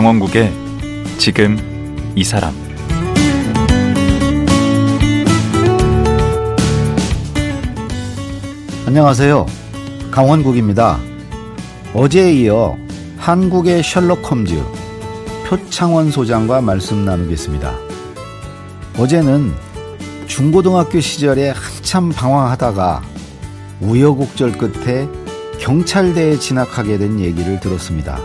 강원국의 지금 이 사람 안녕하세요. 강원국입니다. 어제에 이어 한국의 셜록 홈즈 표창원 소장과 말씀 나누겠습니다. 어제는 중고등학교 시절에 한참 방황하다가 우여곡절 끝에 경찰대에 진학하게 된 얘기를 들었습니다.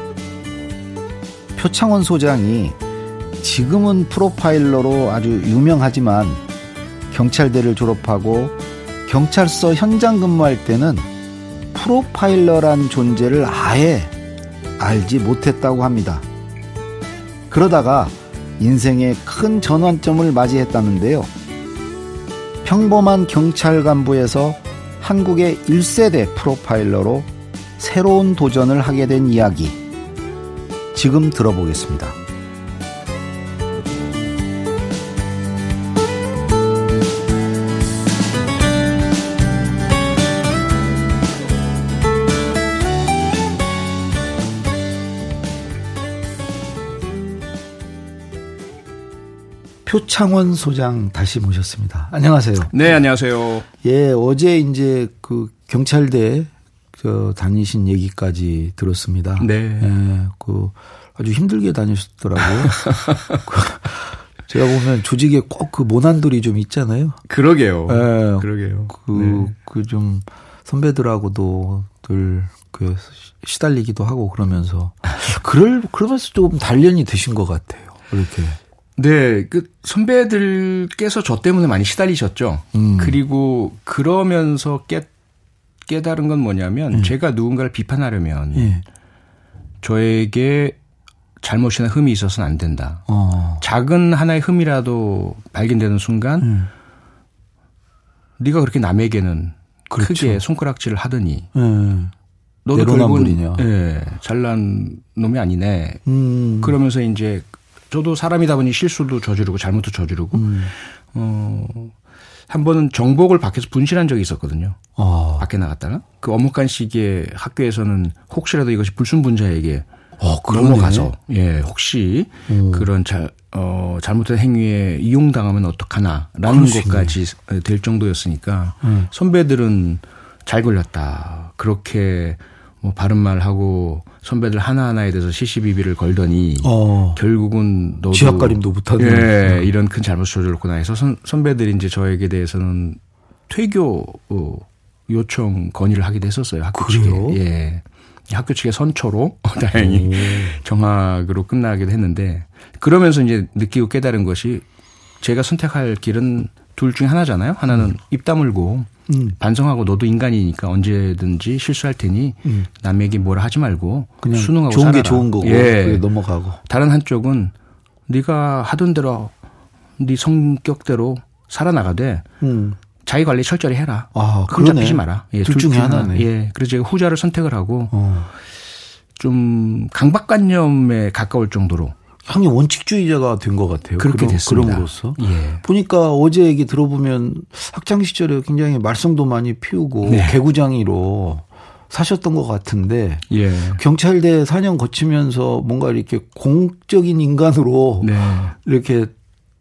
표창원 소장이 지금은 프로파일러로 아주 유명하지만 경찰대를 졸업하고 경찰서 현장 근무할 때는 프로파일러란 존재를 아예 알지 못했다고 합니다. 그러다가 인생의 큰 전환점을 맞이했다는데요. 평범한 경찰 간부에서 한국의 1세대 프로파일러로 새로운 도전을 하게 된 이야기. 지금 들어보겠습니다. 표창원 소장 다시 모셨습니다. 안녕하세요. 네, 안녕하세요. 예, 어제 이제 그 경찰대 저 다니신 얘기까지 들었습니다. 네. 예, 그 아주 힘들게 다니셨더라고요. 그 제가 보면 조직에 꼭 그 모난돌이 좀 있잖아요. 그러게요. 예, 그러게요. 그, 네. 그좀 선배들하고도 늘 그 시달리기도 하고 그러면서 그럴 그러면서 조금 단련이 되신 것 같아요. 이렇게. 네, 그 선배들께서 저 때문에 많이 시달리셨죠. 음. 그리고 그러면서 깨 깨달은 건 뭐냐면 제가 누군가를 비판하려면 예. 저에게 잘못이나 흠이 있어서는 안 된다. 어. 작은 하나의 흠이라도 발견되는 순간 음. 네가 그렇게 남에게는 그렇죠. 크게 손가락질을 하더니 예. 너도. 결국은 예, 잘난 놈이 아니네. 음. 그러면서 이제 저도 사람이다 보니 실수도 저지르고 잘못도 저지르고 음. 어, 한 번은 정복을 밖에서 분실한 적이 있었거든요. 어. 밖에 나갔다가 그 업무관 시기에 학교에서는 혹시라도 이것이 불순분자에게 어. 넘어가서 예 혹시 오. 그런 잘 어, 잘못된 행위에 이용당하면 어떡하나라는 것까지 될 정도였으니까 음. 선배들은 잘 걸렸다 그렇게 뭐 바른 말 하고 선배들 하나 하나에 대해서 시시비비를 걸더니 어. 결국은 너도 지하가림도 못하는. 예, 이런 큰 잘못 저질렀구나 해서 선, 선배들이 이제 저에게 대해서는 퇴교 어, 요청 건의를 하기도 했었어요. 학교 그래요? 측에. 예. 학교 측의 선처로 다행히 정학으로 끝나기도 했는데 그러면서 이제 느끼고 깨달은 것이 제가 선택할 길은 둘 중에 하나잖아요. 하나는 입 다물고 음. 반성하고 너도 인간이니까 언제든지 실수할 테니 음. 남에게 뭐라 하지 말고 그냥 순응하고 좋은 살아라. 게 좋은 거고 예. 넘어가고. 다른 한쪽은 네가 하던 대로 네 성격대로 살아나가되 음. 자기 관리 철저히 해라. 아, 흠 그러네. 잡히지 마라. 예, 둘 중에 하나. 하나네. 예. 그래서 제가 후자를 선택을 하고 어. 좀 강박관념에 가까울 정도로 형이 원칙주의자가 된 것 같아요. 그렇게 그럼- 됐습니다. 그럼으로써. 예. 보니까 어제 얘기 들어보면 학창 시절에 굉장히 말썽도 많이 피우고 네. 개구장이로 사셨던 것 같은데 예. 경찰대 4년 거치면서 뭔가 이렇게 공적인 인간으로 네. 이렇게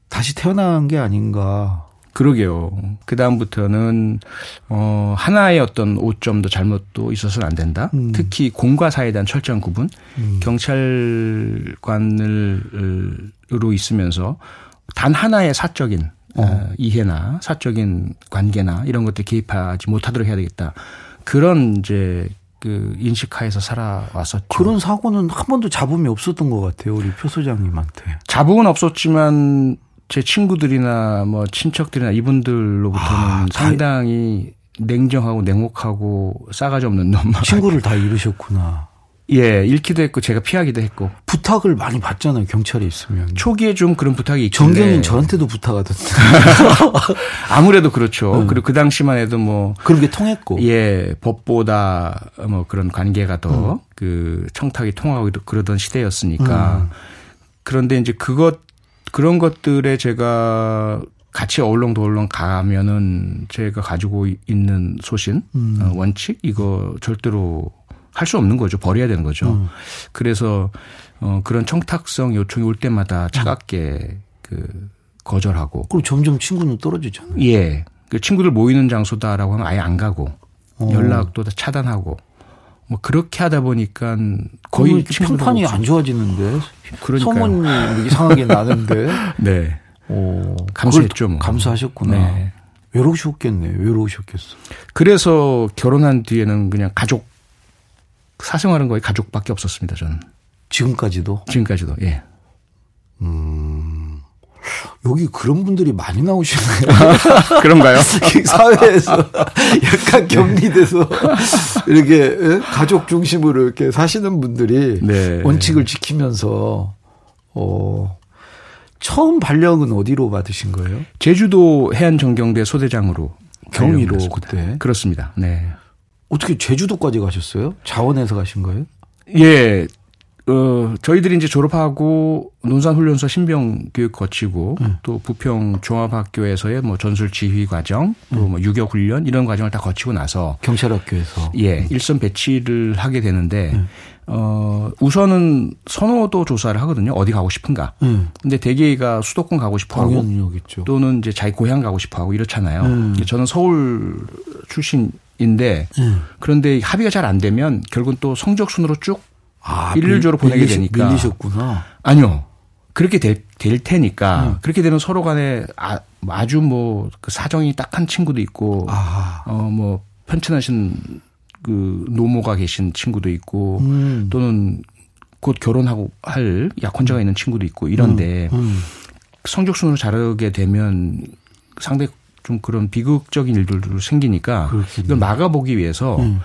다시 태어난 게 아닌가. 그러게요. 그 다음부터는, 어, 하나의 어떤 오점도 잘못도 있어서는 안 된다. 음. 특히 공과 사에 대한 철저한 구분. 경찰관으로 있으면서 단 하나의 사적인 어, 이해나 사적인 관계나 이런 것들 개입하지 못하도록 해야 되겠다. 그런 이제 그 인식하에서 살아왔었죠. 그런 사고는 한 번도 잡음이 없었던 것 같아요. 우리 표 소장님한테. 자복은 없었지만 제 친구들이나 뭐 친척들이나 이분들로부터는 아, 다- 상당히 냉정하고 냉혹하고 싸가지 없는 놈. 친구를 다 잃으셨구나. 예, 잃기도 했고 제가 피하기도 했고 부탁을 많이 받잖아요. 경찰에 있으면. 초기에 좀 그런 부탁이 있길래 정경인 저한테도 부탁하던데. 아무래도 그렇죠. 음. 그리고 그 당시만 해도 뭐 그런 게 통했고. 예, 법보다 뭐 그런 관계가 음. 더그 청탁이 통하고 그러던 시대였으니까. 음. 그런데 이제 그것 그런 것들에 제가 같이 어울렁도울렁 가면은 제가 가지고 있는 소신, 음. 어, 원칙 이거 절대로 할 수 없는 거죠. 버려야 되는 거죠. 음. 그래서 어 그런 청탁성 요청이 올 때마다 차갑게 그 거절하고 그럼 점점 친구는 떨어지잖아요. 예. 그 친구들 모이는 장소다라고 하면 아예 안 가고 어. 연락도 다 차단하고 뭐 그렇게 하다 보니까 거의 평판이 안 좋아지는데 그러니까요. 소문이 이상하게 나는데 네. 오, 감수했죠, 뭐. 감수하셨구나. 네. 외로우셨겠네. 외로우셨겠어. 그래서 결혼한 뒤에는 그냥 가족 사생활은 거의 가족밖에 없었습니다. 저는 지금까지도 지금까지도 예. 여기 그런 분들이 많이 나오시네요. 그런가요? 이 사회에서 약간 격리돼서 이렇게 예? 가족 중심으로 이렇게 사시는 분들이 네. 원칙을 지키면서 어 처음 발령은 어디로 받으신 거예요? 제주도 해안정경대 소대장으로 경위로 그때. 그렇습니다. 네. 어떻게 제주도까지 가셨어요? 자원에서 가신 거예요? 예. 어, 저희들이 이제 졸업하고 논산훈련소 신병 교육 거치고 네. 또 부평 종합학교에서의 뭐 전술 지휘 과정 네. 또뭐 유격 훈련 이런 과정을 다 거치고 나서 경찰학교에서 예, 일선 배치를 하게 되는데 네. 어, 우선은 선호도 조사를 하거든요. 어디 가고 싶은가. 응. 근데 대개가 수도권 가고 싶어 하고 당연히겠죠. 또는 이제 자기 고향 가고 싶어 하고 이렇잖아요. 음. 저는 서울 출신 인데 응. 그런데 합의가 잘 안 되면 결국은 또 성적 순으로 쭉 아, 일률적으로 밀- 보내게 되니까. 밀리셨구나. 아니요. 그렇게 될, 될 테니까 음. 그렇게 되면 서로 간에 아, 아주 뭐 그 사정이 딱한 친구도 있고 아, 어뭐 편찮으신 그 노모가 계신 친구도 있고 음. 또는 곧 결혼하고 할 약혼자가 있는 친구도 있고 이런데 음. 성적순으로 자르게 되면 상당히 좀 그런 비극적인 일들도 생기니까 그렇겠네. 이걸 막아보기 위해서 음.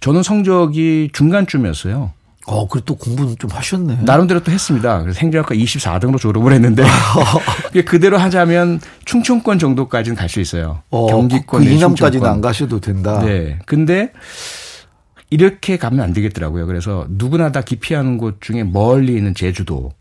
저는 성적이 중간쯤이었어요. 어, 그래 또 공부는 좀 하셨네. 나름대로 또 했습니다. 그래서 행정학과 24등으로 졸업을 했는데 그대로 하자면 충청권 정도까지는 갈 수 있어요. 어, 경기권, 그 이남까지는 안 가셔도 된다. 네. 근데 이렇게 가면 안 되겠더라고요. 그래서 누구나 다 기피하는 곳 중에 멀리 있는 제주도.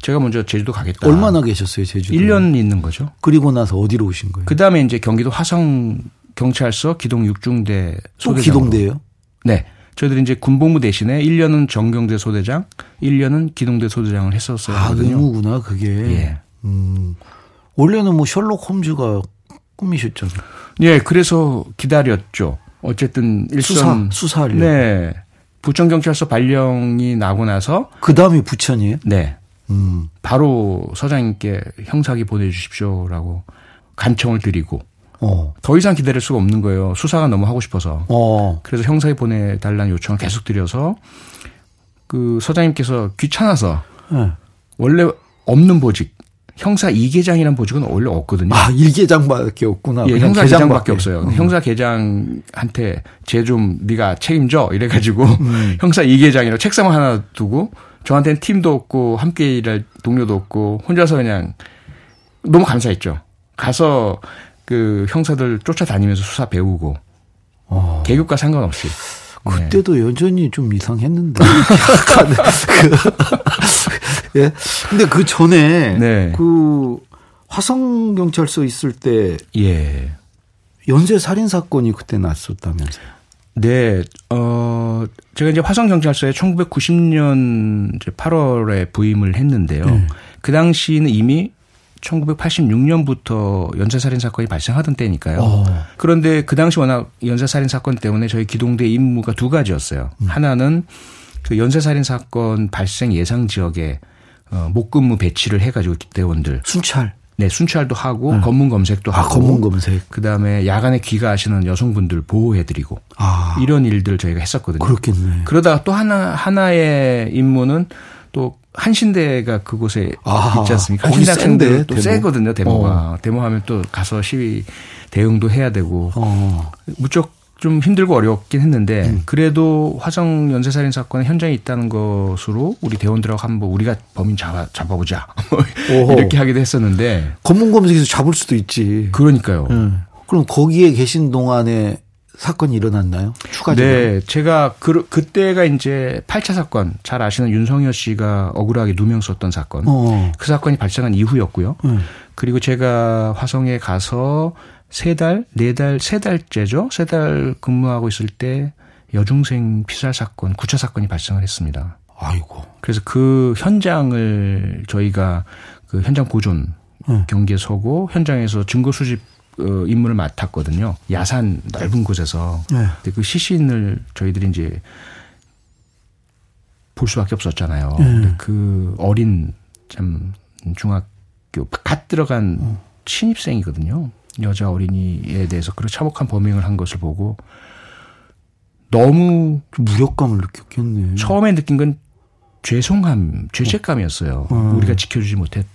제가 먼저 제주도 가겠다. 얼마나 계셨어요, 제주도? 1년 있는 거죠. 그리고 나서 어디로 오신 거예요? 그 다음에 이제 경기도 화성 경찰서 기동 육중대 또 소대장. 기동대예요? 네. 저희들이 이제 군복무 대신에 1년은 정경대 소대장, 1년은 기동대 소대장을 했었어요. 아. 의무구나, 그게. 예. 음. 원래는 뭐 셜록 홈즈가 꿈이셨잖아요. 예, 그래서 기다렸죠. 어쨌든 일선 수사, 수사하려고. 네. 부천 경찰서 발령이 나고 나서 그 다음이 부천이에요? 네. 음. 바로 서장님께 형사기 보내 주십시오라고 간청을 드리고 어. 더 이상 기다릴 수가 없는 거예요. 수사가 너무 하고 싶어서. 어. 그래서 형사에 보내달라는 요청을 계속 드려서 그 서장님께서 귀찮아서 네. 원래 없는 보직 형사 2계장이라는 보직은 원래 없거든요. 아, 일계장밖에 없구나. 예, 형사 계장밖에. 계장밖에 없어요. 음. 형사 계장한테 쟤 좀 네가 책임져 이래 가지고 음. 형사 2계장이라 책상 하나 두고 저한테는 팀도 없고 함께 일할 동료도 없고 혼자서 그냥 너무 감사했죠. 가서 그 형사들 쫓아다니면서 수사 배우고 어. 계급과 상관없이 네. 그때도 여전히 좀 이상했는데. 약간 그, 예. 근데 그 전에 네. 그 화성 경찰서 있을 때 예. 연쇄 살인 사건이 그때 났었다면서요. 네, 어, 제가 이제 화성 경찰서에 1990년 이제 8월에 부임을 했는데요. 네. 그 당시는 이미 1986년부터 연쇄살인 사건이 발생하던 때니까요. 어. 그런데 그 당시 워낙 연쇄살인 사건 때문에 저희 기동대 임무가 두 가지였어요. 음. 하나는 그 연쇄살인 사건 발생 예상 지역에 어, 목근무 배치를 해가지고 대원들 순찰. 네 순찰도 하고 검문 검색도 아, 하고 검문 검색. 그 다음에 야간에 귀가하시는 여성분들 보호해 드리고 아, 이런 일들 저희가 했었거든요. 그렇겠네. 그러다가 또 하나 하나의 임무는 또 한신대가 그곳에 아, 있지 않습니까? 한신대 학생들 또 데모. 세거든요. 데모가 데모하면 또 가서 시위 대응도 해야 되고 어. 무척 좀 힘들고 어렵긴 했는데 음. 그래도 화성 연쇄 살인 사건에 현장에 있다는 것으로 우리 대원들하고 한번 우리가 범인 잡아 잡아보자 오호. 이렇게 하기도 했었는데 검문 검색에서 잡을 수도 있지. 그러니까요. 음. 그럼 거기에 계신 동안에 사건이 일어났나요? 추가적으로? 네, 제가 그 그때가 이제 8차 사건 잘 아시는 윤성여 씨가 억울하게 누명 썼던 사건. 어. 그 사건이 발생한 이후였고요. 음. 그리고 제가 화성에 가서 세 달, 네 달, 세 달째죠. 세 달 근무하고 있을 때 여중생 피살 사건, 구차 사건이 발생을 했습니다. 아이고. 그래서 그 현장을 저희가 그 현장 보존 응. 경기에 서고 현장에서 증거 수집 어, 임무를 맡았거든요. 야산 넓은 곳에서. 네. 근데 그 시신을 저희들이 이제 볼 수밖에 없었잖아요. 네. 근데 그 어린 참 중학교 갓 들어간 신입생이거든요. 여자 어린이에 대해서 그런 참혹한 범행을 한 것을 보고 너무 좀 무력감을 느꼈겠네. 처음에 느낀 건 죄송함, 죄책감이었어요. 음. 우리가 지켜주지 못했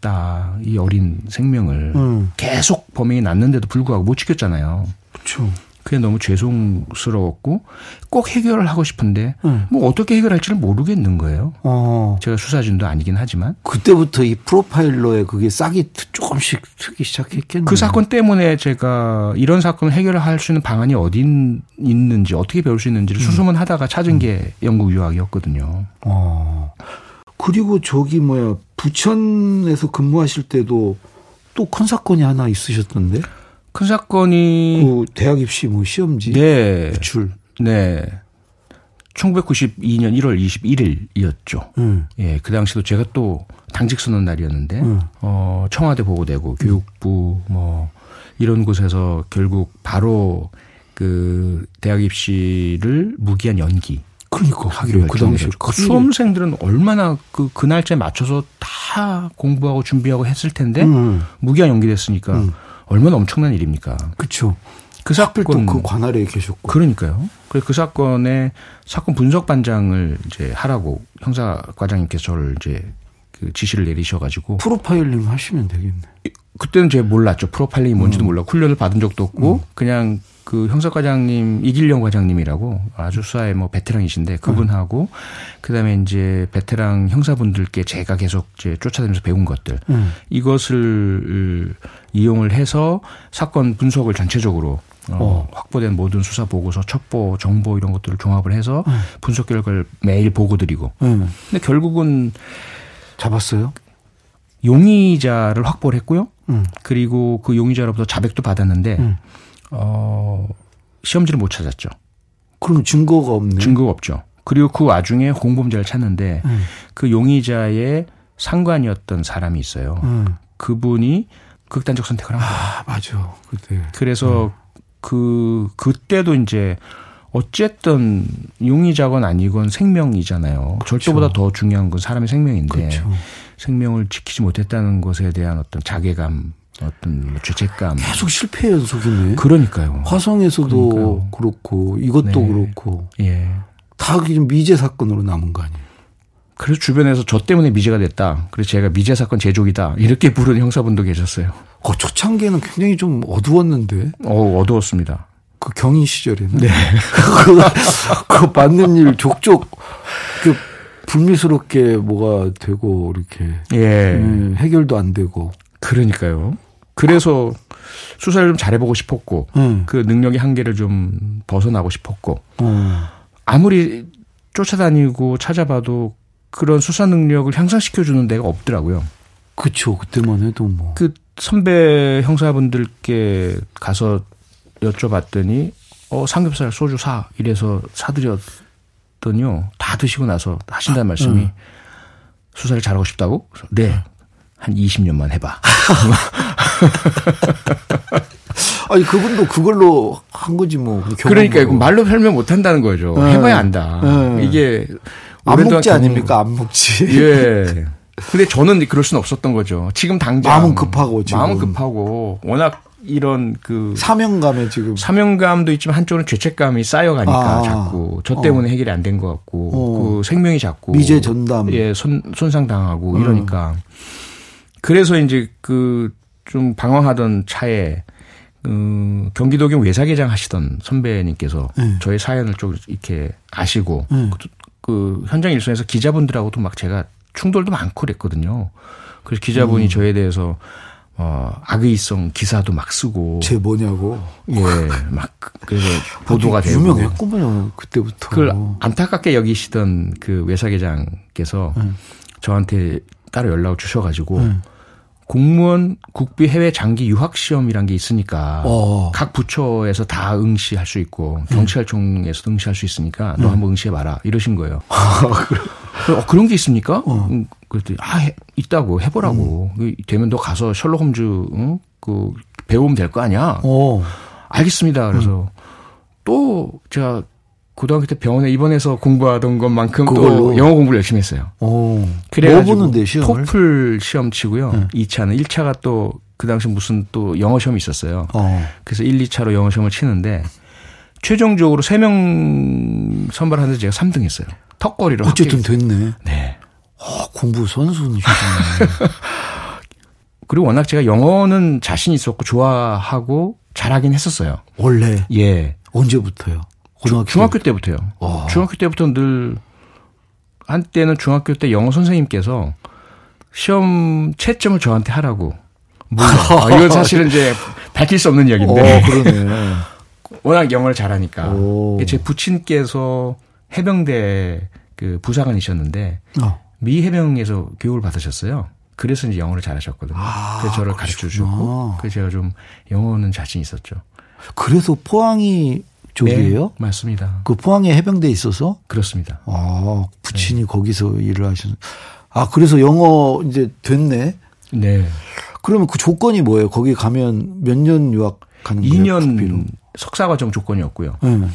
다. 응. 이 어린 생명을 응. 계속 범행이 났는데도 불구하고 못 지켰잖아요. 그쵸. 그게 너무 죄송스러웠고 꼭 해결을 하고 싶은데 응. 뭐 어떻게 해결할지를 모르겠는 거예요. 어. 제가 수사진도 아니긴 하지만 그때부터 이 프로파일러의 그게 싹이 조금씩 트기 시작했겠네. 그 사건 때문에 제가 이런 사건을 해결할 수 있는 방안이 어디 있는지 어떻게 배울 수 있는지를 수소문하다가 찾은 게 영국 유학이었거든요. 어. 그리고 저기 뭐야 부천에서 근무하실 때도 또 큰 사건이 하나 있으셨던데. 큰 사건이 그 대학 입시 뭐 시험지 네, 출. 네. 1992년 1월 21일이었죠. 응. 예, 그 당시도 제가 또 당직 서는 날이었는데, 응. 어, 청와대 보고되고, 교육부, 뭐, 이런 곳에서 결국 바로 그 대학 입시를 무기한 연기 그러니까 하기로 그 당시 그 수험생들은 얼마나 그, 그 날짜에 맞춰서 다 공부하고 준비하고 했을 텐데, 응. 무기한 연기됐으니까 응. 얼마나 엄청난 일입니까. 그쵸. 그 사건. 또그 관할에 계셨고. 그러니까요. 그래서 그 사건의 사건 분석 반장을 이제 하라고 형사 과장님께서 저를 이제 그 지시를 내리셔가지고 프로파일링 하시면 되겠네. 그때는 제가 몰랐죠. 프로파일링이 뭔지도 몰랐고 훈련을 받은 적도 없고 그냥 그 형사과장님 이길령 과장님이라고 아주 수사에 뭐 베테랑이신데 그분하고 그다음에 이제 베테랑 형사분들께 제가 계속 이제 쫓아다니면서 배운 것들 응. 이것을 이용을 해서 사건 분석을 전체적으로 어, 어. 확보된 모든 수사 보고서, 첩보, 정보 이런 것들을 종합을 해서 음. 분석 결과를 매일 보고 드리고. 응. 근데 결국은 잡았어요? 용의자를 확보를 했고요. 응. 그리고 그 용의자로부터 자백도 받았는데 응. 어 시험지를 못 찾았죠. 그럼 증거가 없네. 증거가 없죠. 그리고 그 와중에 공범자를 찾는데 응. 그 용의자의 상관이었던 사람이 있어요. 응. 그분이 극단적 선택을 한 거예요. 아 맞아. 그때. 그래서 그 그때도 이제 어쨌든 용의자건 아니건 생명이잖아요. 절도보다 더 중요한 건 사람의 생명인데 그렇죠. 생명을 지키지 못했다는 것에 대한 어떤 자괴감, 어떤 뭐 죄책감. 계속 실패 연속이네. 그러니까요. 화성에서도 그러니까요. 그렇고 이것도 네. 그렇고 예. 다 지금 미제 사건으로 남은 거 아니에요? 그래서 주변에서 저 때문에 미제가 됐다. 그래서 제가 미제 사건 제조기다. 이렇게 부르는 형사분도 계셨어요. 어, 초창기에는 굉장히 좀 어두웠는데 어 어두웠습니다. 그 경인 시절에는 네. 그, 그 받는 일 족족 그 불미스럽게 뭐가 되고 이렇게 예. 음, 해결도 안 되고 그러니까요. 그래서 수사를 좀 잘해보고 싶었고 음. 그 능력의 한계를 좀 벗어나고 싶었고 어. 아무리 쫓아다니고 찾아봐도 그런 수사 능력을 향상시켜주는 데가 없더라고요. 그쵸 그때만 해도 뭐 그 선배 형사분들께 가서 여쭤봤더니 어 삼겹살 소주 사 이래서 사드렸더니요 다 드시고 나서 하신다는 말씀이 응. 수사를 잘하고 싶다고 그래서 네. 한 20년만 해봐. 아니 그분도 그걸로 한 거지 뭐 그러니까 이거 말로 설명 못 한다는 거죠. 네. 해봐야 안다. 네. 이게 안 오랫동안 먹지 경험- 아닙니까 안 먹지 예. 근데 저는 그럴 수는 없었던 거죠. 지금 당장 마음은 급하고, 지금. 마음은 급하고 워낙 이런 그 사명감에 지금 사명감도 있지만 한쪽은 죄책감이 쌓여가니까 아. 자꾸 저 때문에 해결이 안 된 것 같고 어. 그 생명이 자꾸 미제 전담 예 손, 손상 당하고 음. 이러니까 그래서 이제 그 좀 방황하던 차에 그 경기도경 외사계장 하시던 선배님께서 네. 저의 사연을 좀 이렇게 아시고 네. 그, 그 현장 일선에서 기자분들하고도 막 제가 충돌도 많고 그랬거든요. 그래서 기자분이 음. 저에 대해서 어 악의성 기사도 막 쓰고 제 뭐냐고 예, 막 그래서 보도가 아주 되고 유명했구만요 그때부터 그걸 안타깝게 여기시던 그 외사계장께서 음. 저한테 따로 연락을 주셔가지고 음. 공무원 국비 해외 장기 유학 시험이란 게 있으니까 어. 각 부처에서 다 응시할 수 있고 경찰청에서도 응시할 수 있으니까 너 한번 응시해 봐라 이러신 거예요. 어, 그런 게 있습니까? 음, 그랬더니 아 해, 있다고 해보라고 그 되면 너 가서 셜록 홈즈 응? 그 배우면 될 거 아니야. 어. 알겠습니다. 그래서 또 제가 고등학교 때 병원에 입원해서 공부하던 것만큼 그걸로? 또 영어 공부를 열심히 했어요. 어. 그래가지고 뭐 보는데? 토플 시험 치고요. 네. 2차는 1차가 또 그 당시 무슨 또 영어 시험이 있었어요. 어. 그래서 1, 2차로 영어 시험을 치는데 최종적으로 3명 선발하는데 제가 3등 했어요. 턱걸이로. 어쨌든. 됐네. 네. 아, 공부 선수니시네. 그리고 워낙 제가 영어는 자신 있었고 좋아하고 잘하긴 했었어요. 원래 예. 언제부터요? 고등학교 중학교 때부터요. 와. 중학교 때부터 늘 한때는 중학교 때 영어 선생님께서 시험 채점을 저한테 하라고. 물론 아, 이건 사실은 이제 밝힐 수 없는 이야기인데 어, 그러네. 워낙 영어를 잘하니까 오. 제 부친께서 해병대 그 부사관이셨는데 어. 미 해병에서 교육을 받으셨어요. 그래서 이제 영어를 잘하셨거든요. 아, 그래서 저를 가르쳐 주셨고. 그래서 제가 좀 영어는 자신 있었죠. 그래서 포항이 쪽이에요? 네, 맞습니다. 그 포항에 해병대에 있어서 그렇습니다. 아 부친이 거기서 일을 하시는. 아 그래서 영어 이제 됐네. 네. 그러면 그 조건이 뭐예요? 거기 가면 몇 년 유학 가는 거예요? 국비로? 2년 석사 과정 조건이었고요. 네.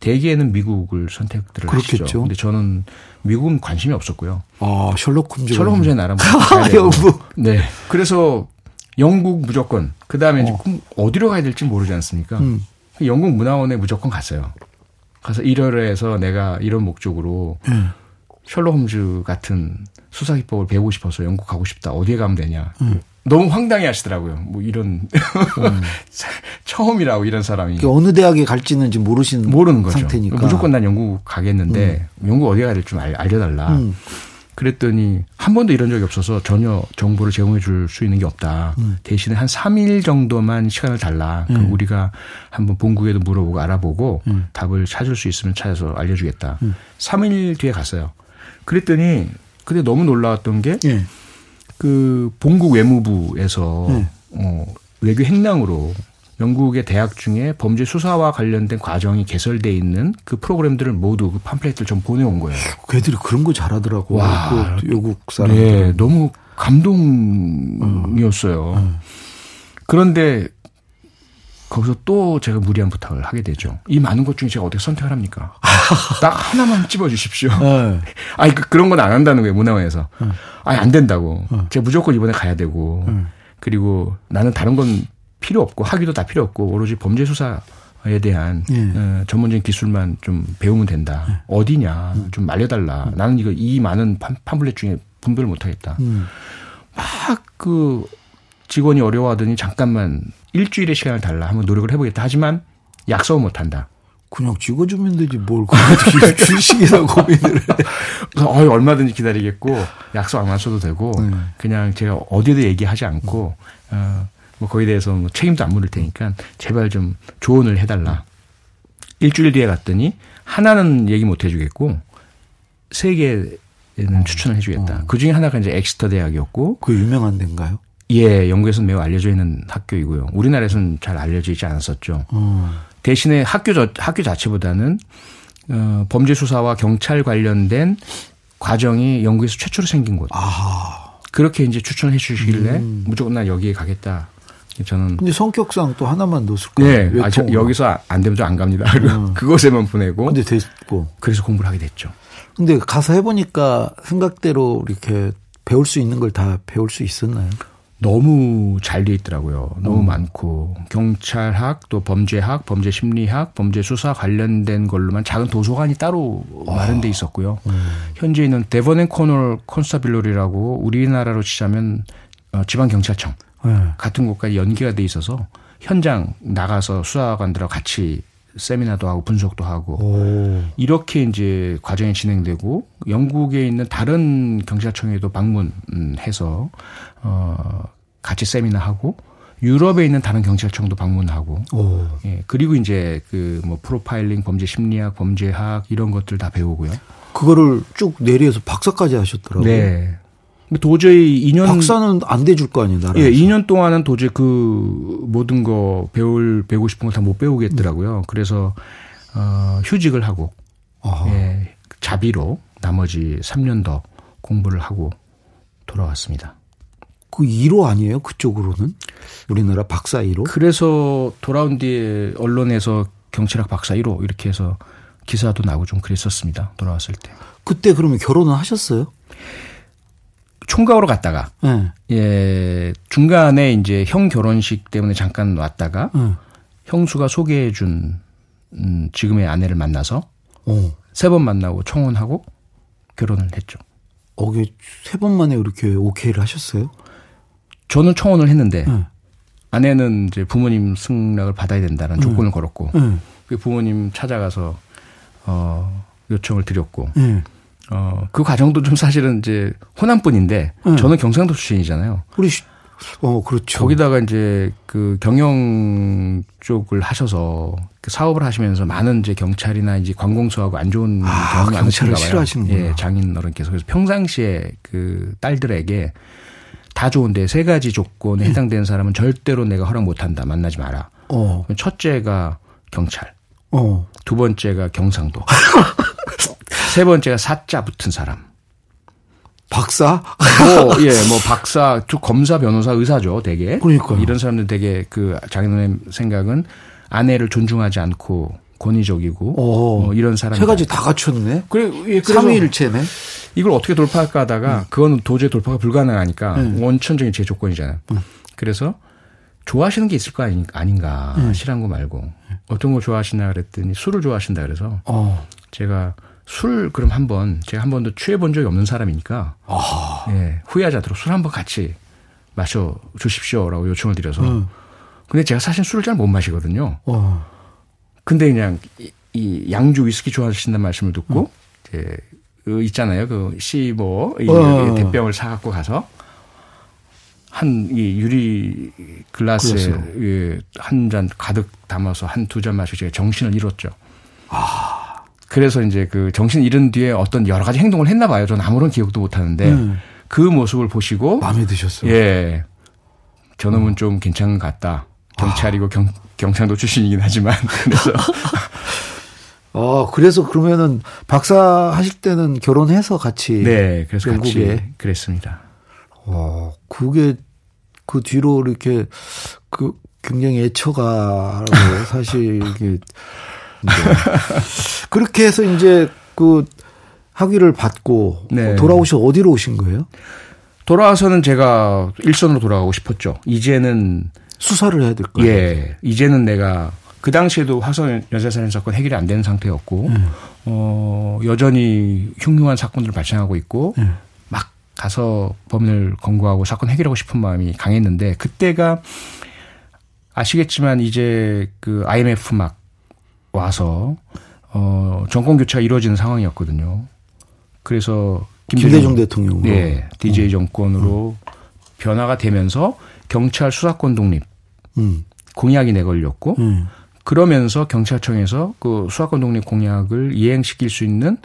대개는 미국을 선택들을 하시죠. 그렇겠죠. 근데 저는 미국은 관심이 없었고요. 아 셜록 홈즈. 셜록 홈즈의 나라 아, 영국. 네. 그래서 영국 무조건. 그 다음에 그럼 어디로 가야 될지 모르지 않습니까? 음. 영국 문화원에 무조건 갔어요. 가서 일월에서 내가 이런 목적으로 음. 셜록 홈즈 같은 수사 기법을 배우고 싶어서 영국 가고 싶다. 어디에 가면 되냐? 음. 너무 황당해 하시더라고요. 뭐 이런 처음이라고 이런 사람이 어느 대학에 갈지는 지금 모르시는 모르는 거죠. 상태니까. 무조건 난 영국 가겠는데 영국 어디에 가야 될지 좀 알- 알려달라. 음. 그랬더니 한 번도 이런 적이 없어서 전혀 정보를 제공해 줄 수 있는 게 없다. 음. 대신에 한 3일 정도만 시간을 달라. 그럼 우리가 한번 본국에도 물어보고 알아보고 음. 답을 찾을 수 있으면 찾아서 알려주겠다. 3일 뒤에 갔어요. 그랬더니 근데 너무 놀라웠던 게 예. 그 본국 외무부에서 네. 어, 외교 행랑으로 영국의 대학 중에 범죄 수사와 관련된 과정이 개설돼 있는 그 프로그램들을 모두 그 팜플렛을 좀 보내온 거예요. 걔들이 그런 거 잘하더라고. 와. 그 외국 사람들. 네, 너무 감동이었어요. 그런데 거기서 또 제가 무리한 부탁을 하게 되죠. 이 많은 것 중에 제가 어떻게 선택을 합니까? 딱 하나만 집어주십시오. 네. 아니 그, 그런 건 안 한다는 거예요 문화원에서. 아니 안 된다고. 제가 무조건 이번에 가야 되고 그리고 나는 다른 건 필요 없고 학위도 다 필요 없고 오로지 범죄 수사에 대한 예. 어, 전문적인 기술만 좀 배우면 된다. 어디냐 좀 알려달라. 나는 이거 이 많은 팜, 팜플렛 중에 분별을 못하겠다. 음. 막그 직원이 어려워하더니 잠깐만 일주일의 시간을 달라 하면 노력을 해보겠다. 하지만 약속을 못한다. 그냥 찍어주면 되지 뭘 주식이나 고민을 해. 그래서 어이, 얼마든지 기다리겠고 약속 안 하셔도 되고 네. 그냥 제가 어디에도 얘기하지 않고 어, 뭐 거기에 대해서 뭐 책임도 안 물을 테니까 제발 좀 조언을 해달라. 일주일 뒤에 갔더니 하나는 얘기 못 해주겠고 세 개는 추천을 해주겠다. 그 중에 하나가 이제 엑스터 대학이었고 그 유명한 데인가요? 예 영국에서는 매우 알려져 있는 학교이고요. 우리나라에서는 잘 알려져 있지 않았었죠. 어. 대신에 학교 저, 학교 자체보다는 어, 범죄 수사와 경찰 관련된 과정이 영국에서 최초로 생긴 곳. 아. 그렇게 이제 추천해 주시길래 무조건 나 여기에 가겠다. 저는 근데 성격상 또 하나만 넣었을 거예요. 네, 아, 저. 여기서 안 되면 저안 갑니다. 음. 그곳에만 보내고 근데 됐고. 그래서 공부를 하게 됐죠. 근데 가서 해보니까 생각대로 이렇게 배울 수 있는 걸 다 배울 수 있었나요? 너무 잘 돼 있더라고요. 음. 너무 많고 경찰학 또 범죄학, 범죄 심리학, 범죄 수사 관련된 걸로만 작은 도서관이 따로 마련돼 있었고요. 음. 현재 있는 데버넨 코널 콘스타빌로리라고 우리나라로 치자면 어, 지방 경찰청 네. 같은 곳까지 연계가 돼 있어서 현장 나가서 수사관들하고 같이 세미나도 하고 분석도 하고 오. 이렇게 이제 과정이 진행되고 영국에 있는 다른 경찰청에도 방문해서 어 같이 세미나 하고 유럽에 있는 다른 경찰청도 방문하고 오. 예 그리고 이제 그 뭐 프로파일링 범죄 심리학 범죄학 이런 것들 다 배우고요. 그거를 쭉 내리에서 박사까지 하셨더라고요. 네. 도저히 2년 박사는 안 돼줄 거 아니에요. 예, 2년 동안은 도저히 그 모든 거 배울 배우고 싶은 걸다못 배우겠더라고요. 그래서 어 휴직을 하고 아하. 예, 자비로 나머지 3년 더 공부를 하고 돌아왔습니다. 그 1호 아니에요? 그쪽으로는? 우리나라 박사 1호? 그래서 돌아온 뒤에 언론에서 경찰학 박사 1호 이렇게 해서 기사도 나고 좀 그랬었습니다. 돌아왔을 때. 그때 그러면 결혼은 하셨어요? 총각으로 갔다가 예. 예, 중간에 이제 형 결혼식 때문에 잠깐 왔다가 예. 형수가 소개해 준 음, 지금의 아내를 만나서 어. 세번 만나고 청혼하고 결혼을 했죠. 어, 세번 만에 이렇게 오케이를 하셨어요? 저는 청혼을 했는데 예. 아내는 이제 부모님 승낙을 받아야 된다는 조건을 걸었고 예. 그 부모님 찾아가서 어 요청을 드렸고 예. 어 그 과정도 좀 사실은 이제 호남뿐인데 음. 저는 경상도 출신이잖아요. 우리, 시- 어, 그렇죠. 거기다가 이제 그 경영 쪽을 하셔서 그 사업을 하시면서 많은 이제 경찰이나 이제 관공서하고 안 좋은 아, 경험이 많으신가 봐요. 싫어하시는구나. 예, 장인 어른께서 그래서 평상시에 그 딸들에게 다 좋은데 세 가지 조건에 음. 해당되는 사람은 절대로 내가 허락 못 한다. 만나지 마라. 어, 첫째가 경찰, 어. 두 번째가 경상도, 세 번째가 사자 붙은 사람. 박사? 뭐, 예, 뭐, 박사, 저 검사, 변호사, 의사죠, 되게. 그러니까요. 이런 사람들 되게 그 자기네 생각은 아내를 존중하지 않고 권위적이고, 어. 뭐 이런 사람. 세 가지 다 갖췄네? 그래, 예, 삼위일체네? 이걸 어떻게 돌파할까 하다가 그거는 도저히 돌파가 불가능하니까 음. 원천적인 제 조건이잖아요. 그래서 좋아하시는 게 있을 거 아닌- 아닌가. 음. 싫어한 거 말고. 어떤 거 좋아하시나 그랬더니 술을 좋아하신다 그래서 어. 제가 술 그럼 한번 제가 한 번도 취해 본 적이 없는 사람이니까 아. 예, 후회하지 않도록 술 한번 같이 마셔 주십시오라고 요청을 드려서 음. 근데 제가 사실 술을 잘 못 마시거든요. 어. 근데 그냥 이, 이 양주 위스키 좋아하신다는 말씀을 듣고 음. 이제 그 있잖아요. 그 시뭐 어. 대병을 사 갖고 가서 한 이 유리 글라스에 예, 한잔 가득 담아서 한 두 잔 마시고 제가 정신을 잃었죠. 그래서 이제 그 정신 잃은 뒤에 어떤 여러 가지 행동을 했나 봐요. 저는 아무런 기억도 못 하는데 음. 그 모습을 보시고 마음에 드셨어요? 예. 저놈은 좀 괜찮은 것 같다. 경찰이고 경, 경상도 출신이긴 하지만 그래서 어, 그래서 그러면은 박사 하실 때는 결혼해서 같이. 네 그래서 영국에. 같이 그랬습니다. 어, 그게 그 뒤로 이렇게 그 굉장히 애처가고 사실 이게 이제 그렇게 해서 이제 그 학위를 받고 네. 돌아오셔 어디로 오신 거예요? 돌아와서는 제가 일선으로 돌아가고 싶었죠. 이제는 수사를 해야 될 거예요. 예 이제는 내가 그 당시에도 화성 연쇄살인 사건 해결이 안 되는 상태였고 음. 어 여전히 흉흉한 사건들을 발생하고 있고 음. 막 가서 범인을 검거하고 사건 해결하고 싶은 마음이 강했는데 그때가 아시겠지만 이제 그 IMF 막 와서 어 정권 교체가 이루어지는 상황이었거든요. 그래서 김대중 대통령으로. 네, DJ 정권으로 변화가 되면서 경찰 수사권 독립 음. 공약이 내걸렸고 음. 그러면서 경찰청에서 그 수사권 독립 공약을 이행시킬 수 있는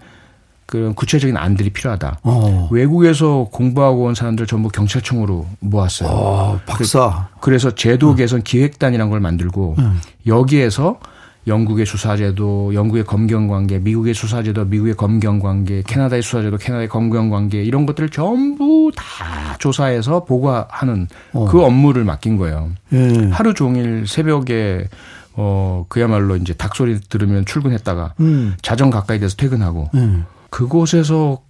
그런 구체적인 안들이 필요하다. 어. 외국에서 공부하고 온 사람들 전부 경찰청으로 모았어요. 아, 박사. 그 래서 제도 개선 기획단이라는 걸 만들고 음. 여기에서 영국의 수사제도, 영국의 검경관계, 미국의 수사제도, 미국의 검경관계, 캐나다의 수사제도, 캐나다의 검경관계 이런 것들을 전부 다 조사해서 보고하는 어. 그 업무를 맡긴 거예요. 예. 하루 종일 새벽에 어 그야말로 이제 닭소리 들으면 출근했다가 음. 자정 가까이 돼서 퇴근하고 음. 그곳에서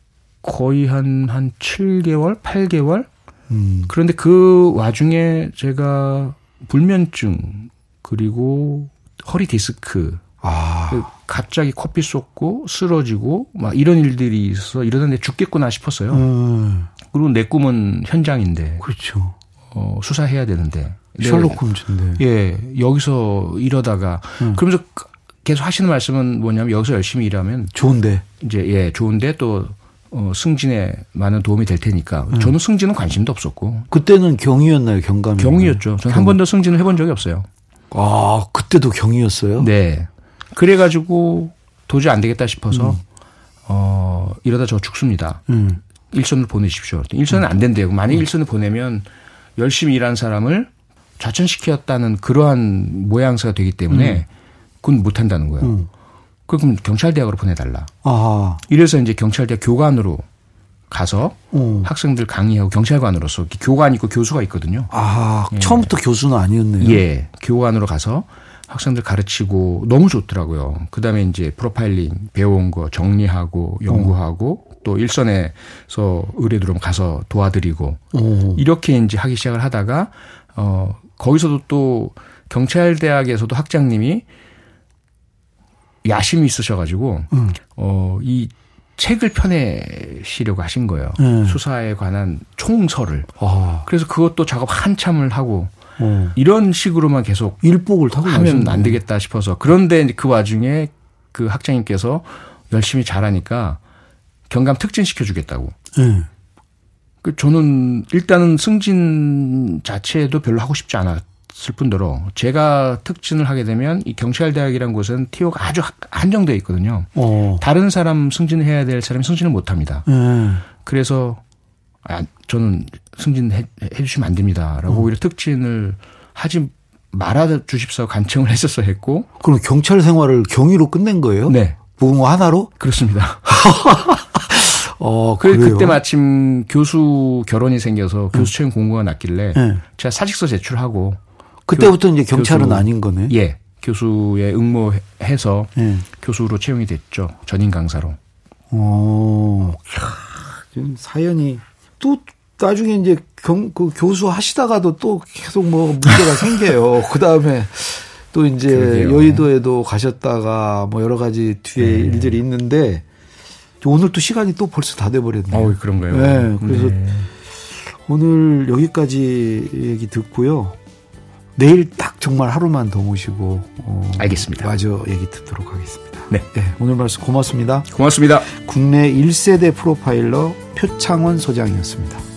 거의 한한 7개월, 8개월 음. 그런데 그 와중에 제가 불면증 그리고 허리 디스크 아. 그 갑자기 커피 쏟고 쓰러지고 막 이런 일들이 있어 이러는데 죽겠구나 싶었어요. 음. 그리고 내 꿈은 현장인데 그렇죠. 어, 수사해야 되는데 셜록 홈즈인데. 예 여기서 이러다가 음. 그러면서 계속 하시는 말씀은 뭐냐면 여기서 열심히 일하면 좋은데. 이제 예 좋은데 또 어, 승진에 많은 도움이 될 테니까 음. 저는 승진은 관심도 없었고 그때는 경위였나요? 경감이? 경이었죠. 저는 한 번도 승진을 해본 적이 없어요. 아, 그때도 경위였어요? 네. 그래가지고 도저히 안 되겠다 싶어서 음. 어 이러다 저 죽습니다. 음. 일선을 보내십시오. 일선은 안 된대요. 만약 일선을 보내면 열심히 일한 사람을 좌천시켰다는 그러한 모양새가 되기 때문에 그건 못 한다는 거예요. 음. 그럼 경찰대학으로 보내달라. 아, 이래서 이제 경찰대학 교관으로 가서 어. 학생들 강의하고 경찰관으로서 교관 있고 교수가 있거든요. 아, 처음부터 교수는 아니었네요. 예, 교관으로 가서 학생들 가르치고 너무 좋더라고요. 그다음에 이제 프로파일링 배워온 거 정리하고 연구하고 또 일선에서 의뢰 들어오면 가서 도와드리고 어. 이렇게 이제 하기 시작을 하다가 어 거기서도 또 경찰대학에서도 학장님이 야심이 있으셔가지고 음. 어이 책을 펴내시려고 하신 거예요. 네. 수사에 관한 총서를. 아, 그래서 그것도 작업 한참을 하고 어. 이런 식으로만 계속 일복을 타고 하면. 안 되겠다 싶어서 그런데 그 와중에 그 학장님께서 열심히 잘하니까 경감 특진 시켜주겠다고. 예. 그 저는 일단은 승진 자체도 별로 하고 싶지 않았 을 뿐더러 제가 특진을 하게 되면 이 경찰대학이라는 곳은 티오가 아주 하- 한정되어 있거든요. 어. 다른 사람 승진을 해야 될 사람이 승진을 못 합니다. 예. 그래서 아, 저는 승진해 해 주시면 안 됩니다 라고 오히려 특진을 하지 말아 주십사 간청을 했었어 했고 그럼 경찰 생활을 경위로 끝낸 거예요? 네 무궁화 하나로? 그렇습니다. 어, 그 그래요? 그때 마침 교수 결혼이 생겨서 교수 채용 공고가 났길래 예. 제가 사직서 제출하고 그때부터 이제 경찰은 교수- 아닌 거네. 예 교수에 응모해서 예. 교수로 채용이 됐죠 전임 강사로. 어, 캬, 지금 사연이 또 나중에 이제 경, 그 교수 하시다가도 또 계속 뭐 문제가 생겨요. 그 다음에 또 이제 그러게요. 여의도에도 가셨다가 뭐 여러 가지 뒤에 네. 일들이 있는데 오늘 또 시간이 또 벌써 다 돼버렸네요. 어 그런가요? 네, 그래서 네. 오늘 여기까지 얘기 듣고요. 내일 딱 정말 하루만 더 모시고 어, 알겠습니다. 마저 얘기 듣도록 하겠습니다. 네. 오늘 말씀 고맙습니다. 고맙습니다. 국내 1세대 프로파일러 표창원 소장이었습니다.